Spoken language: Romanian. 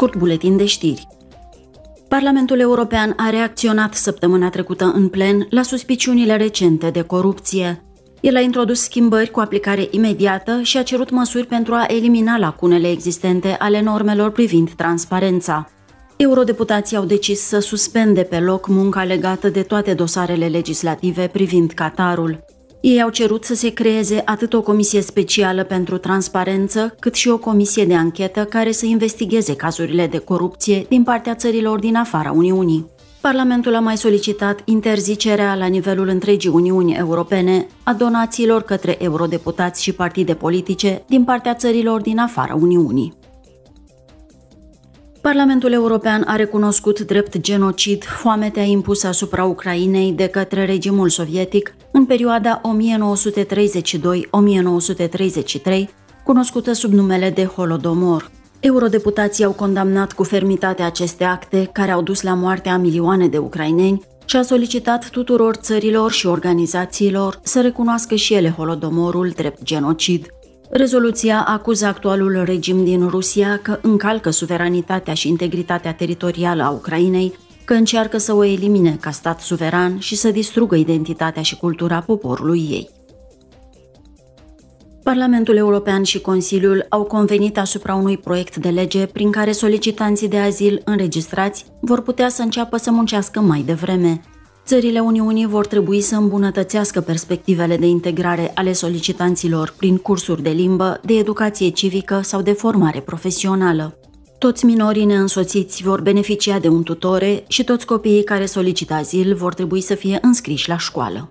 Scurt buletin de știri. Parlamentul European a reacționat săptămâna trecută în plen la suspiciunile recente de corupție. El a introdus schimbări cu aplicare imediată și a cerut măsuri pentru a elimina lacunele existente ale normelor privind transparența. Eurodeputații au decis să suspende pe loc munca legată de toate dosarele legislative privind Qatarul. Ei au cerut să se creeze atât o comisie specială pentru transparență, cât și o comisie de anchetă care să investigheze cazurile de corupție din partea țărilor din afara Uniunii. Parlamentul a mai solicitat interzicerea la nivelul întregii Uniuni Europene a donațiilor către eurodeputați și partide politice din partea țărilor din afara Uniunii. Parlamentul European a recunoscut drept genocid foametea impusă asupra Ucrainei de către regimul sovietic în perioada 1932-1933, cunoscută sub numele de Holodomor. Eurodeputații au condamnat cu fermitate aceste acte care au dus la moartea a milioane de ucraineni și a solicitat tuturor țărilor și organizațiilor să recunoască și ele Holodomorul drept genocid. Rezoluția acuză actualul regim din Rusia că încalcă suveranitatea și integritatea teritorială a Ucrainei, că încearcă să o elimine ca stat suveran și să distrugă identitatea și cultura poporului ei. Parlamentul European și Consiliul au convenit asupra unui proiect de lege prin care solicitanții de azil înregistrați vor putea să înceapă să muncească mai devreme. Țările Uniunii vor trebui să îmbunătățească perspectivele de integrare ale solicitanților prin cursuri de limbă, de educație civică sau de formare profesională. Toți minorii neînsoțiți vor beneficia de un tutore și toți copiii care solicită azil vor trebui să fie înscriși la școală.